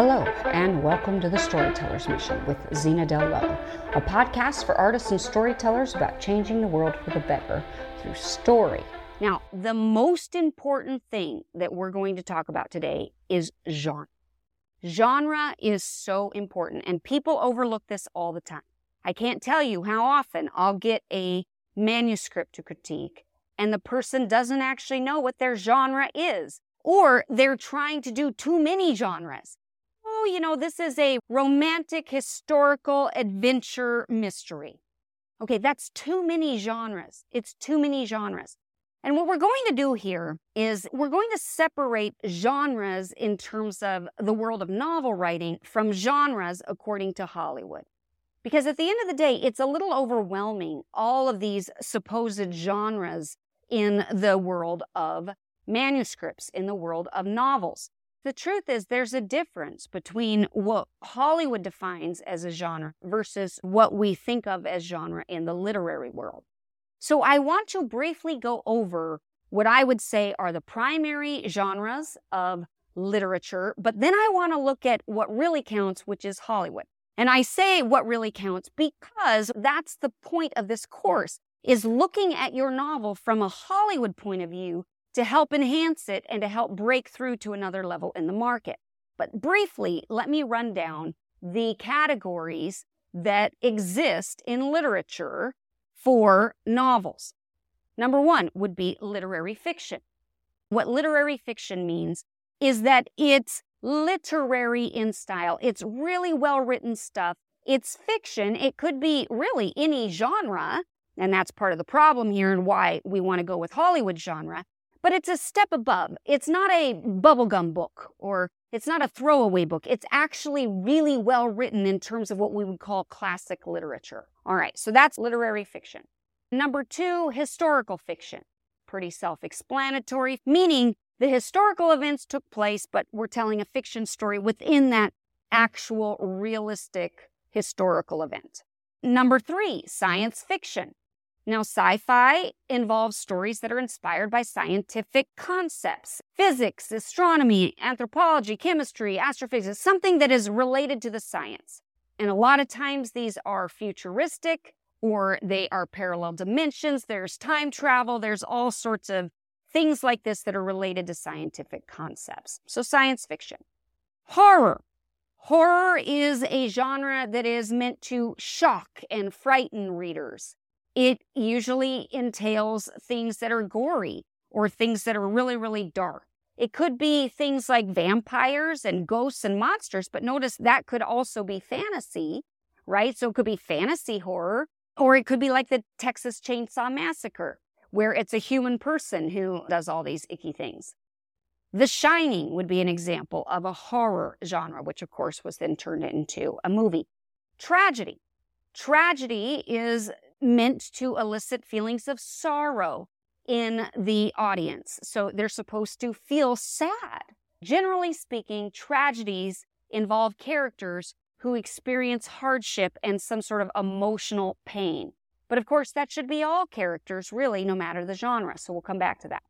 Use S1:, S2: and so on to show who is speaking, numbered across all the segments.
S1: Hello, and welcome to the Storyteller's Mission with Zena Dell Lowe, a podcast for artists and storytellers about changing the world for the better through story. Now, the most important thing that we're going to talk about today is genre. Genre is so important, and people overlook this all the time. I can't tell you how often I'll get a manuscript to critique, and the person doesn't actually know what their genre is or they're trying to do too many genres. Oh, you know, this is a romantic, historical adventure mystery. Okay, that's too many genres. It's too many genres. And what we're going to do here is we're going to separate genres in terms of the world of novel writing from genres according to Hollywood. Because at the end of the day, it's a little overwhelming, all of these supposed genres in the world of manuscripts in the world of novels. The truth is, there's a difference between what Hollywood defines as a genre versus what we think of as genre in the literary world. So, I want to briefly go over what I would say are the primary genres of literature, but then I want to look at what really counts, which is Hollywood. And I say what really counts because that's the point of this course is looking at your novel from a Hollywood point of view to help enhance it and to help break through to another level in the market. But briefly, let me run down the categories that exist in literature for novels. Number one would be literary fiction. What literary fiction means is that it's literary in style. It's really well written stuff. It's fiction. It could be really any genre. And that's part of the problem here and why we want to go with Hollywood genre but it's a step above. It's not a bubblegum book or it's not a throwaway book. It's actually really well written in terms of what we would call classic literature. All right, so that's literary fiction. Number two, historical fiction. Pretty self explanatory, meaning the historical events took place, but we're telling a fiction story within that actual realistic historical event. Number three, science fiction. Now, sci fi involves stories that are inspired by scientific concepts physics, astronomy, anthropology, chemistry, astrophysics, something that is related to the science. And a lot of times these are futuristic or they are parallel dimensions. There's time travel. There's all sorts of things like this that are related to scientific concepts. So, science fiction. Horror. Horror is a genre that is meant to shock and frighten readers. It usually entails things that are gory or things that are really, really dark. It could be things like vampires and ghosts and monsters, but notice that could also be fantasy, right? So it could be fantasy horror, or it could be like the Texas Chainsaw Massacre, where it's a human person who does all these icky things. The Shining would be an example of a horror genre, which of course was then turned into a movie. Tragedy. Tragedy is meant to elicit feelings of sorrow in the audience. So they're supposed to feel sad. Generally speaking, tragedies involve characters who experience hardship and some sort of emotional pain. But of course, that should be all characters, really, no matter the genre. So we'll come back to that.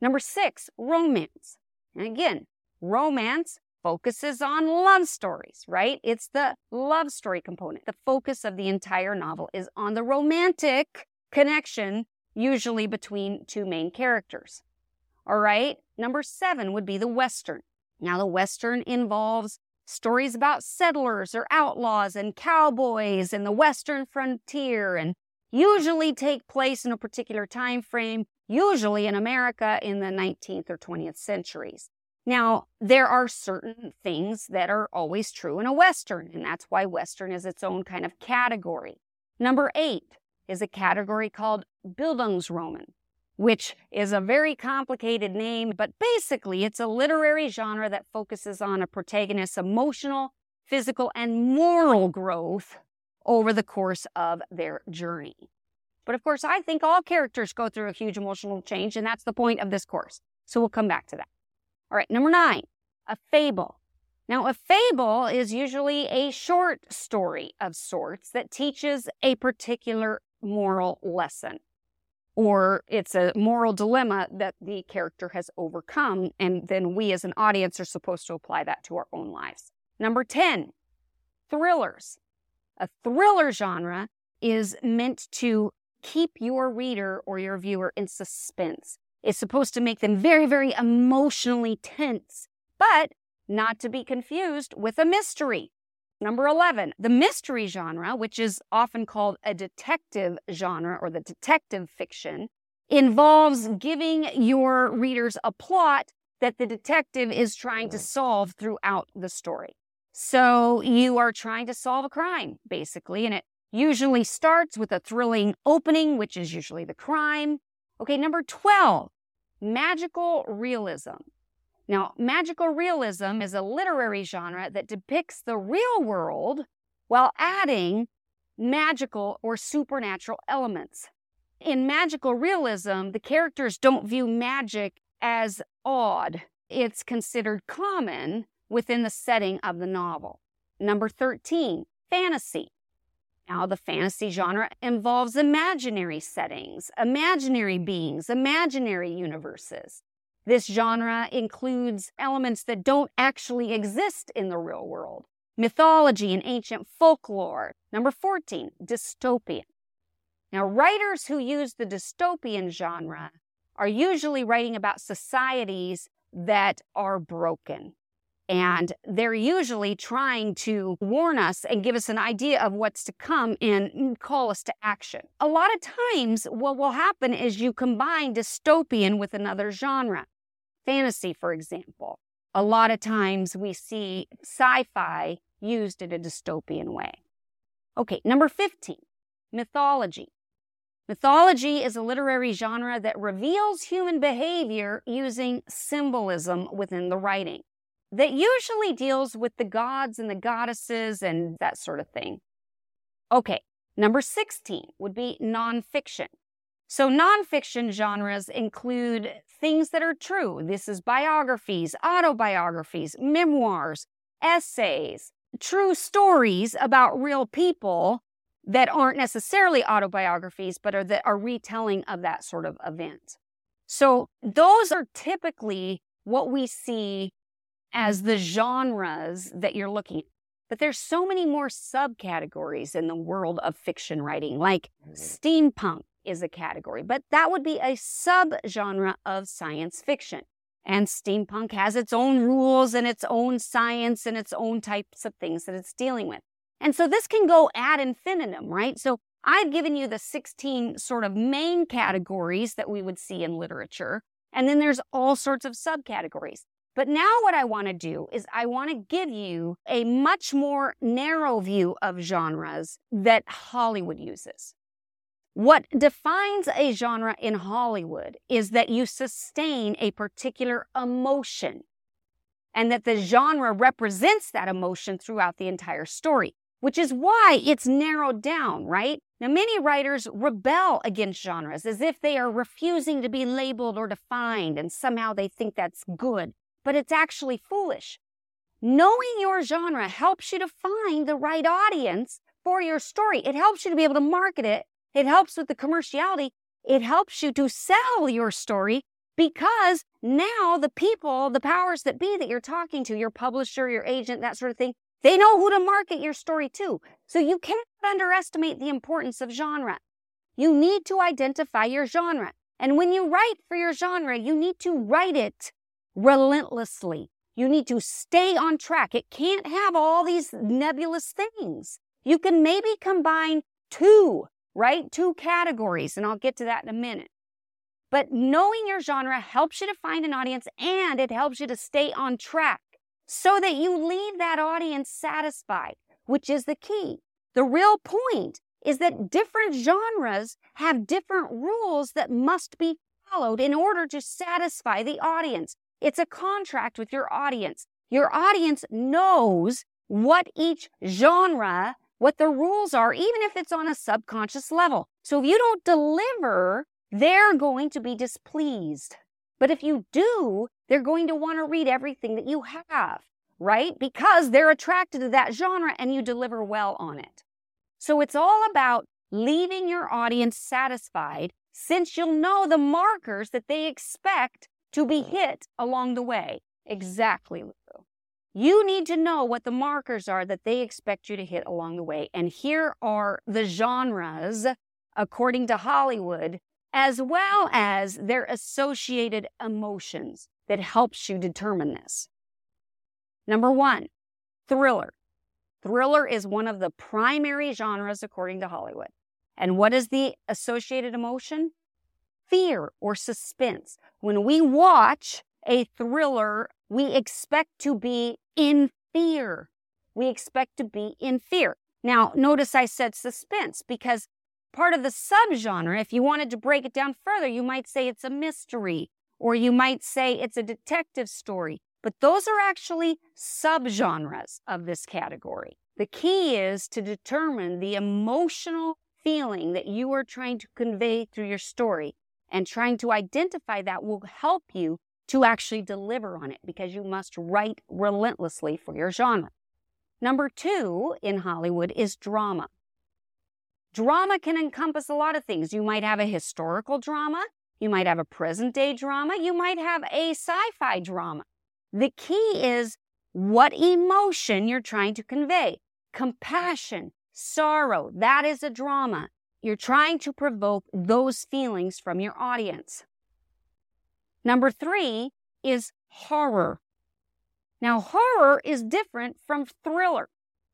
S1: Number six, romance. And again, romance focuses on love stories, right? It's the love story component. The focus of the entire novel is on the romantic connection, usually between two main characters. All right. Number seven would be the Western. Now, the Western involves stories about settlers or outlaws and cowboys and the Western frontier and usually take place in a particular time frame, usually in America in the 19th or 20th centuries. Now, there are certain things that are always true in a Western, and that's why Western is its own kind of category. Number eight is a category called Bildungsroman, which is a very complicated name, but basically it's a literary genre that focuses on a protagonist's emotional, physical, and moral growth over the course of their journey. But of course, I think all characters go through a huge emotional change, and that's the point of this course. So we'll come back to that. All right, number nine, a fable. Now, a fable is usually a short story of sorts that teaches a particular moral lesson, or it's a moral dilemma that the character has overcome, and then we as an audience are supposed to apply that to our own lives. Number 10, thrillers. A thriller genre is meant to keep your reader or your viewer in suspense. It's supposed to make them very, very emotionally tense, but not to be confused with a mystery. Number 11, the mystery genre, which is often called a detective genre or the detective fiction, involves giving your readers a plot that the detective is trying to solve throughout the story. So you are trying to solve a crime, basically, and it usually starts with a thrilling opening, which is usually the crime. Okay, number 12, magical realism. Now, magical realism is a literary genre that depicts the real world while adding magical or supernatural elements. In magical realism, the characters don't view magic as odd. It's considered common within the setting of the novel. Number 13, fantasy. Now, the fantasy genre involves imaginary settings, imaginary beings, imaginary universes. This genre includes elements that don't actually exist in the real world mythology and ancient folklore. Number 14, dystopian. Now, writers who use the dystopian genre are usually writing about societies that are broken. And they're usually trying to warn us and give us an idea of what's to come and mm, call us to action. A lot of times, what will happen is you combine dystopian with another genre. Fantasy, for example. A lot of times we see sci fi used in a dystopian way. Okay, number 15, mythology. Mythology is a literary genre that reveals human behavior using symbolism within the writing that usually deals with the gods and the goddesses and that sort of thing. Okay, number 16 would be nonfiction. So, nonfiction genres include things that are true. This is biographies, autobiographies, memoirs, essays, true stories about real people that aren't necessarily autobiographies, but are that are retelling of that sort of event. So, those are typically what we see as the genres that you're looking at. But there's so many more subcategories in the world of fiction writing, like mm-hmm. steampunk is a category, but that would be a subgenre of science fiction. And steampunk has its own rules and its own science and its own types of things that it's dealing with. And so this can go ad infinitum, right? So I've given you the 16 sort of main categories that we would see in literature. And then there's all sorts of subcategories. But now what I want to do is I want to give you a much more narrow view of genres that Hollywood uses. What defines a genre in Hollywood is that you sustain a particular emotion and that the genre represents that emotion throughout the entire story, which is why it's narrowed down, right? Now, many writers rebel against genres as if they are refusing to be labeled or defined, and somehow they think that's good but it's actually foolish. Knowing your genre helps you to find the right audience for your story. It helps you to be able to market it. It helps with the commerciality. It helps you to sell your story because now the people, the powers that be that you're talking to, your publisher, your agent, that sort of thing, they know who to market your story to. So you cannot underestimate the importance of genre. You need to identify your genre. And when you write for your genre, you need to write it relentlessly. You need to stay on track. It can't have all these nebulous things. You can maybe combine two, right? Two categories, and I'll get to that in a minute. But knowing your genre helps you to find an audience and it helps you to stay on track so that you leave that audience satisfied, which is the key. The real point is that different genres have different rules that must be followed in order to satisfy the audience. It's a contract with your audience. Your audience knows what each genre, what the rules are, even if it's on a subconscious level. So if you don't deliver, they're going to be displeased. But if you do, they're going to want to read everything that you have, right? Because they're attracted to that genre and you deliver well on it. So it's all about leaving your audience satisfied since you'll know the markers that they expect to be mm. hit along the way. Exactly, Lulu. you need to know what the markers are that they expect you to hit along the way. And here are the genres, according to Hollywood, as well as their associated emotions that helps you determine this. Number one, thriller. Thriller is one of the primary genres according to Hollywood. And what is the associated emotion? Fear or suspense. When we watch a thriller, we expect to be in fear. We expect to be in fear. Now, notice I said suspense because part of the subgenre, if you wanted to break it down further, you might say it's a mystery or you might say it's a detective story. But those are actually subgenres of this category. The key is to determine the emotional feeling that you are trying to convey through your story and trying to identify that will help you to actually deliver on it because you must write relentlessly for your genre. Number two in Hollywood is drama. Drama can encompass a lot of things. You might have a historical drama, you might have a present day drama, you might have a sci fi drama. The key is what emotion you're trying to convey. Compassion, sorrow, that is a drama. You're trying to provoke those feelings from your audience. Number three is horror. Now, horror is different from thriller.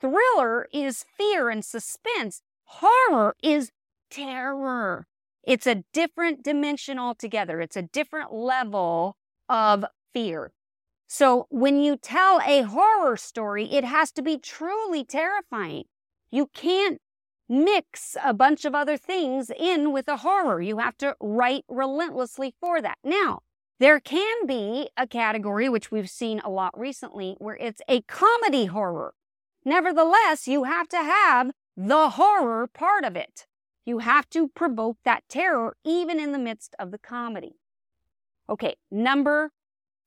S1: Thriller is fear and suspense. Horror is terror. It's a different dimension altogether. It's a different level of fear. So when you tell a horror story, it has to be truly terrifying. You can't mix a bunch of other things in with a horror. You have to write relentlessly for that. Now, there can be a category, which we've seen a lot recently, where it's a comedy horror. Nevertheless, you have to have the horror part of it. You have to provoke that terror even in the midst of the comedy. Okay, number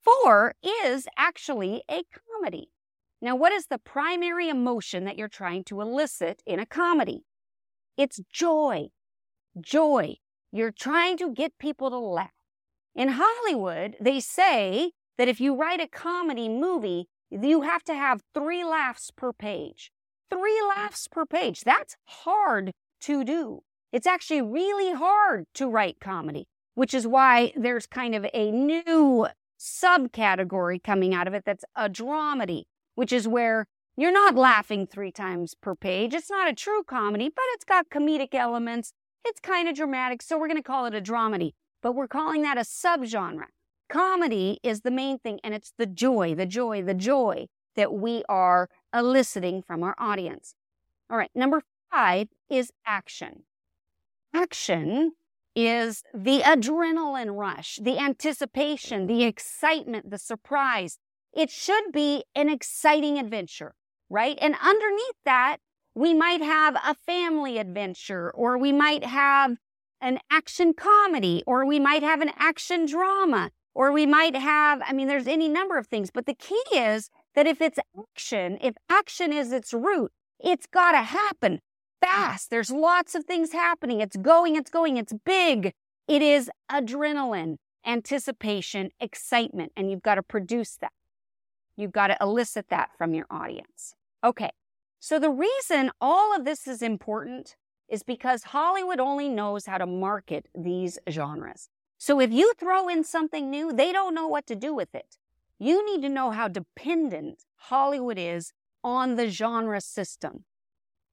S1: four is actually a comedy. Now, what is the primary emotion that you're trying to elicit in a comedy? It's joy. Joy. You're trying to get people to laugh. In Hollywood, they say that if you write a comedy movie, you have to have three laughs per page. Three laughs per page. That's hard to do. It's actually really hard to write comedy, which is why there's kind of a new subcategory coming out of it that's a dramedy, which is where you're not laughing three times per page. It's not a true comedy, but it's got comedic elements. It's kind of dramatic, so we're going to call it a dramedy but we're calling that a subgenre. Comedy is the main thing, and it's the joy, the joy, the joy that we are eliciting from our audience. All right, number five is action. Action is the adrenaline rush, the anticipation, the excitement, the surprise. It should be an exciting adventure, right? And underneath that, we might have a family adventure or we might have an action comedy, or we might have an action drama, or we might have, I mean, there's any number of things. But the key is that if it's action, if action is its root, it's got to happen fast. There's lots of things happening. It's going, it's going, it's big. It is adrenaline, anticipation, excitement, and you've got to produce that. You've got to elicit that from your audience. Okay. So the reason all of this is important is because Hollywood only knows how to market these genres. So if you throw in something new, they don't know what to do with it. You need to know how dependent Hollywood is on the genre system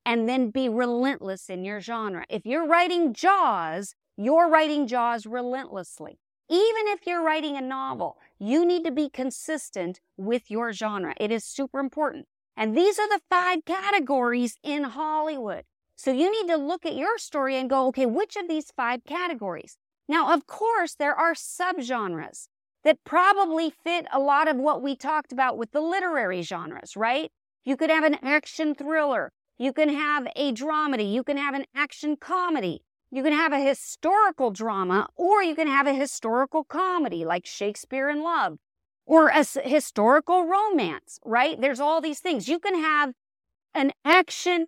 S1: and then be relentless in your genre. If you're writing Jaws, you're writing Jaws relentlessly. Even if you're writing a novel, you need to be consistent with your genre. It is super important. And these are the five categories in Hollywood. So you need to look at your story and go, okay, which of these five categories? Now, of course, there are subgenres that probably fit a lot of what we talked about with the literary genres, right? You could have an action thriller. You can have a dramedy. You can have an action comedy. You can have a historical drama, or you can have a historical comedy like Shakespeare in Love, or a historical romance, right? There's all these things. You can have an action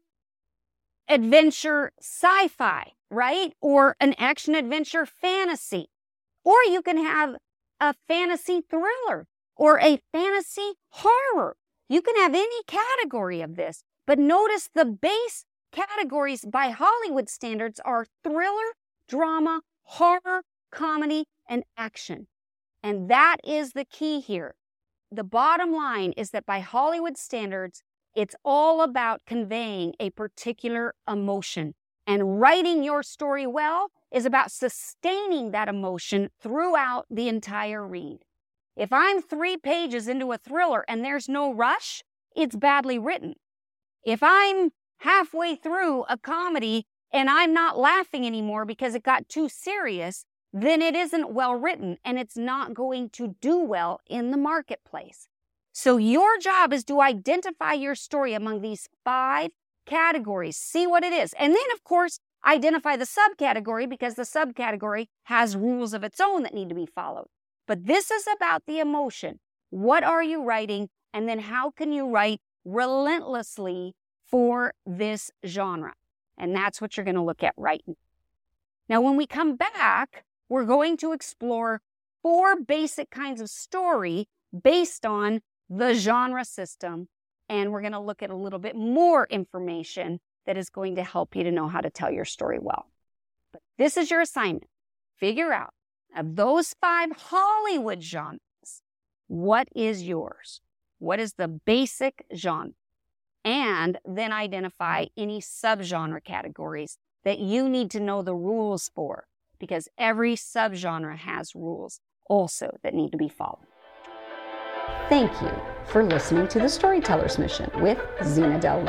S1: adventure sci fi, right? Or an action adventure fantasy. Or you can have a fantasy thriller or a fantasy horror. You can have any category of this, but notice the base categories by Hollywood standards are thriller, drama, horror, comedy, and action. And that is the key here. The bottom line is that by Hollywood standards, it's all about conveying a particular emotion. And writing your story well is about sustaining that emotion throughout the entire read. If I'm three pages into a thriller and there's no rush, it's badly written. If I'm halfway through a comedy and I'm not laughing anymore because it got too serious, then it isn't well written and it's not going to do well in the marketplace. So your job is to identify your story among these five categories, see what it is. And then, of course, identify the subcategory because the subcategory has rules of its own that need to be followed. But this is about the emotion. What are you writing? And then how can you write relentlessly for this genre? And that's what you're going to look at now. Now, when we come back, we're going to explore four basic kinds of story based on the genre system. And we're going to look at a little bit more information that is going to help you to know how to tell your story well. But this is your assignment. Figure out of those five Hollywood genres, what is yours? What is the basic genre? and then identify any subgenre categories that you need to know the rules for because every subgenre has rules also that need to be followed. Thank you for listening to the Storyteller's Mission with Zena Dell.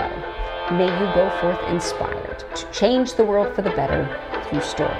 S1: May you go forth inspired to change the world for the better through story.